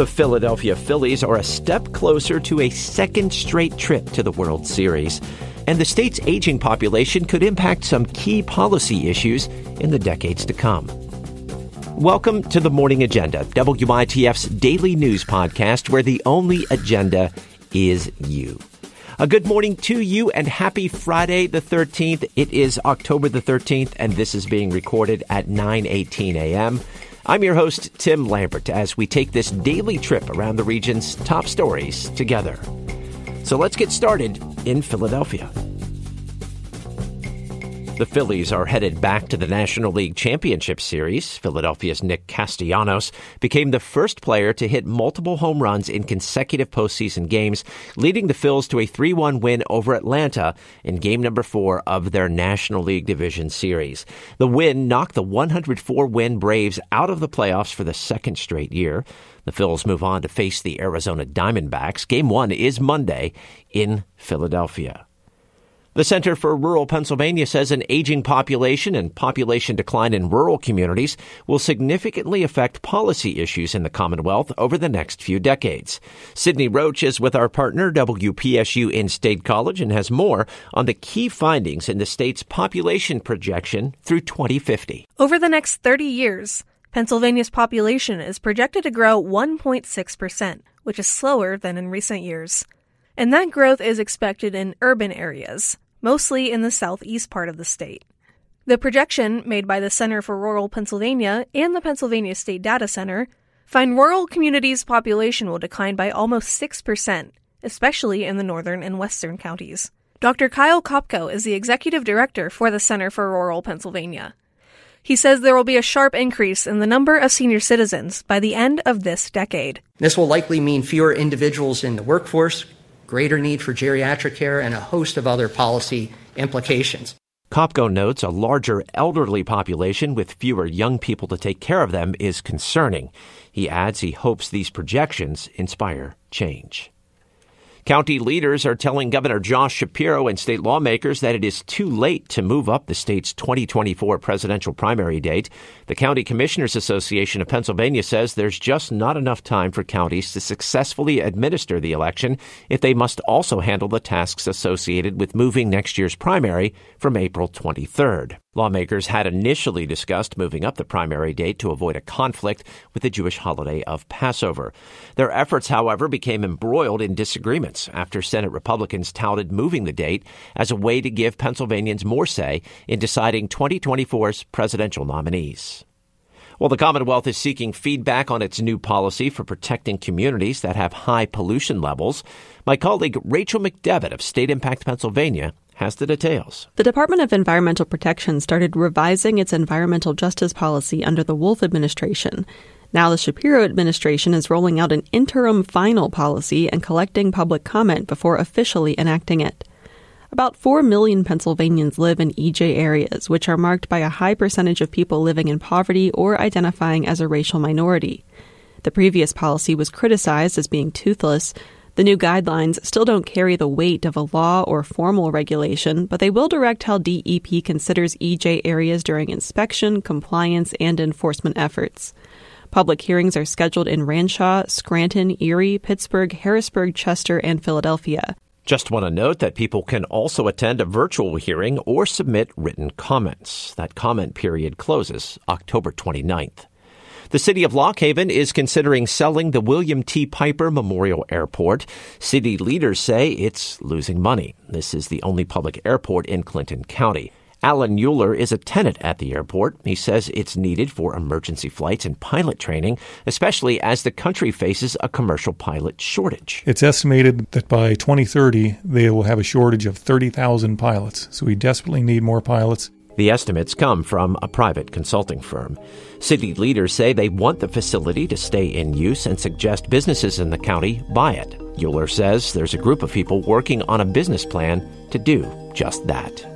The Philadelphia Phillies are a step closer to a second straight trip to the World Series. And the state's aging population could impact some key policy issues in the decades to come. Welcome to the Morning Agenda, WITF's daily news podcast where the only agenda is you. A good morning to you and happy Friday the 13th. It is October the 13th and this is being recorded at 9:18 a.m. I'm your host, Tim Lambert, as we take this daily trip around the region's top stories together. So let's get started in Philadelphia. The Phillies are headed back to the National League Championship Series. Philadelphia's Nick Castellanos became the first player to hit multiple home runs in consecutive postseason games, leading the Phils to a 3 1 win over Atlanta in game number four of their National League Division Series. The win knocked the 104 win Braves out of the playoffs for the second straight year. The Phils move on to face the Arizona Diamondbacks. Game one is Monday in Philadelphia. The Center for Rural Pennsylvania says an aging population and population decline in rural communities will significantly affect policy issues in the Commonwealth over the next few decades. Sydney Roach is with our partner WPSU in State College and has more on the key findings in the state's population projection through 2050. Over the next 30 years, Pennsylvania's population is projected to grow 1.6%, which is slower than in recent years and that growth is expected in urban areas, mostly in the southeast part of the state. The projection made by the Center for Rural Pennsylvania and the Pennsylvania State Data Center find rural communities' population will decline by almost 6%, especially in the northern and western counties. Dr. Kyle Kopko is the executive director for the Center for Rural Pennsylvania. He says there will be a sharp increase in the number of senior citizens by the end of this decade. This will likely mean fewer individuals in the workforce, greater need for geriatric care, and a host of other policy implications. Kopko notes a larger elderly population with fewer young people to take care of them is concerning. He adds he hopes these projections inspire change. County leaders are telling Governor Josh Shapiro and state lawmakers that it is too late to move up the state's 2024 presidential primary date. The County Commissioners Association of Pennsylvania says there's just not enough time for counties to successfully administer the election if they must also handle the tasks associated with moving next year's primary from April 23rd. Lawmakers had initially discussed moving up the primary date to avoid a conflict with the Jewish holiday of Passover. Their efforts, however, became embroiled in disagreements after Senate Republicans touted moving the date as a way to give Pennsylvanians more say in deciding 2024's presidential nominees. Well, the Commonwealth is seeking feedback on its new policy for protecting communities that have high pollution levels. My colleague Rachel McDevitt of State Impact Pennsylvania has the details. The Department of Environmental Protection started revising its environmental justice policy under the Wolf administration. Now, the Shapiro administration is rolling out an interim final policy and collecting public comment before officially enacting it. About 4 million Pennsylvanians live in EJ areas, which are marked by a high percentage of people living in poverty or identifying as a racial minority. The previous policy was criticized as being toothless, the new guidelines still don't carry the weight of a law or formal regulation, but they will direct how DEP considers EJ areas during inspection, compliance, and enforcement efforts. Public hearings are scheduled in Rancho, Scranton, Erie, Pittsburgh, Harrisburg, Chester, and Philadelphia. Just want to note that people can also attend a virtual hearing or submit written comments. That comment period closes October 29th. The city of Lock Haven is considering selling the William T. Piper Memorial Airport. City leaders say it's losing money. This is the only public airport in Clinton County. Alan Euler is a tenant at the airport. He says it's needed for emergency flights and pilot training, especially as the country faces a commercial pilot shortage. It's estimated that by 2030, they will have a shortage of 30,000 pilots. So we desperately need more pilots. The estimates come from a private consulting firm. City leaders say they want the facility to stay in use and suggest businesses in the county buy it. Euler says there's a group of people working on a business plan to do just that.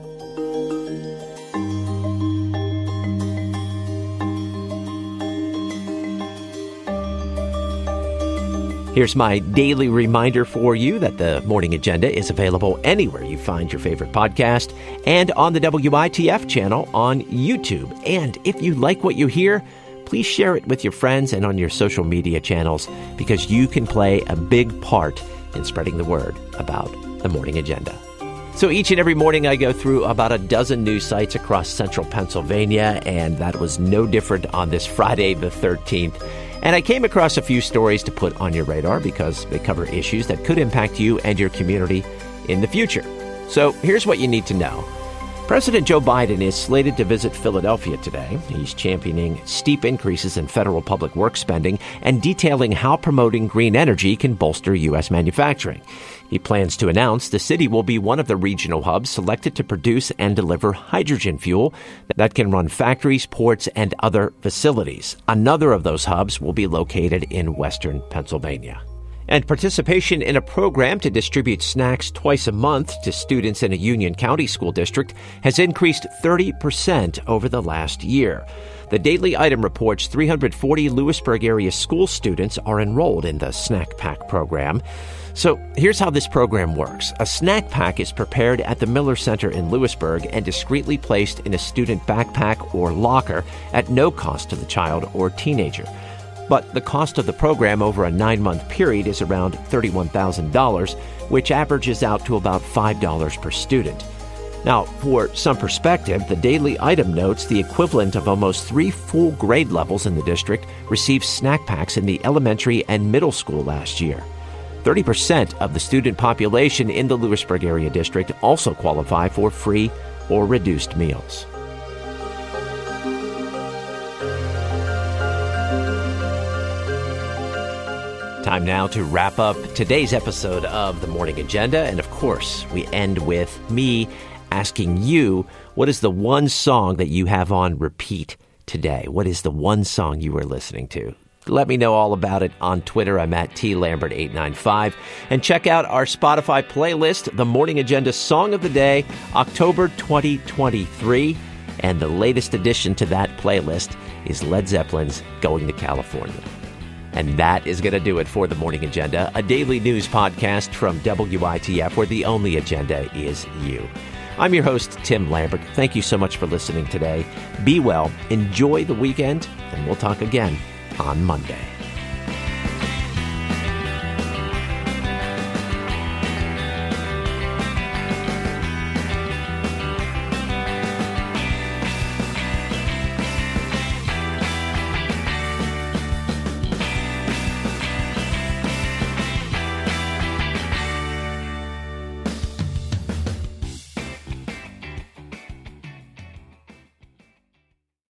Here's my daily reminder for you that the morning agenda is available anywhere you find your favorite podcast and on the WITF channel on YouTube. And if you like what you hear, please share it with your friends and on your social media channels because you can play a big part in spreading the word about the morning agenda. So each and every morning, I go through about a dozen news sites across central Pennsylvania, and that was no different on this Friday, the 13th. And I came across a few stories to put on your radar because they cover issues that could impact you and your community in the future. So here's what you need to know. President Joe Biden is slated to visit Philadelphia today. He's championing steep increases in federal public works spending and detailing how promoting green energy can bolster U.S. manufacturing. He plans to announce the city will be one of the regional hubs selected to produce and deliver hydrogen fuel that can run factories, ports, and other facilities. Another of those hubs will be located in western Pennsylvania. And participation in a program to distribute snacks twice a month to students in a Union County school district has increased 30% over the last year. The Daily Item reports 340 Lewisburg area school students are enrolled in the Snack Pack program. So here's how this program works. A snack pack is prepared at the Miller Center in Lewisburg and discreetly placed in a student backpack or locker at no cost to the child or teenager. But the cost of the program over a nine month period is around $31,000, which averages out to about $5 per student. Now, for some perspective, the Daily Item notes the equivalent of almost three full grade levels in the district received snack packs in the elementary and middle school last year. 30% of the student population in the Lewisburg area district also qualify for free or reduced meals. Time now to wrap up today's episode of the Morning Agenda. And of course, we end with me asking you what is the one song that you have on repeat today? What is the one song you are listening to? Let me know all about it on Twitter. I'm at T Lambert895. And check out our Spotify playlist, The Morning Agenda Song of the Day, October 2023. And the latest addition to that playlist is Led Zeppelin's Going to California. And that is going to do it for the Morning Agenda, a daily news podcast from WITF where the only agenda is you. I'm your host, Tim Lambert. Thank you so much for listening today. Be well, enjoy the weekend, and we'll talk again on Monday.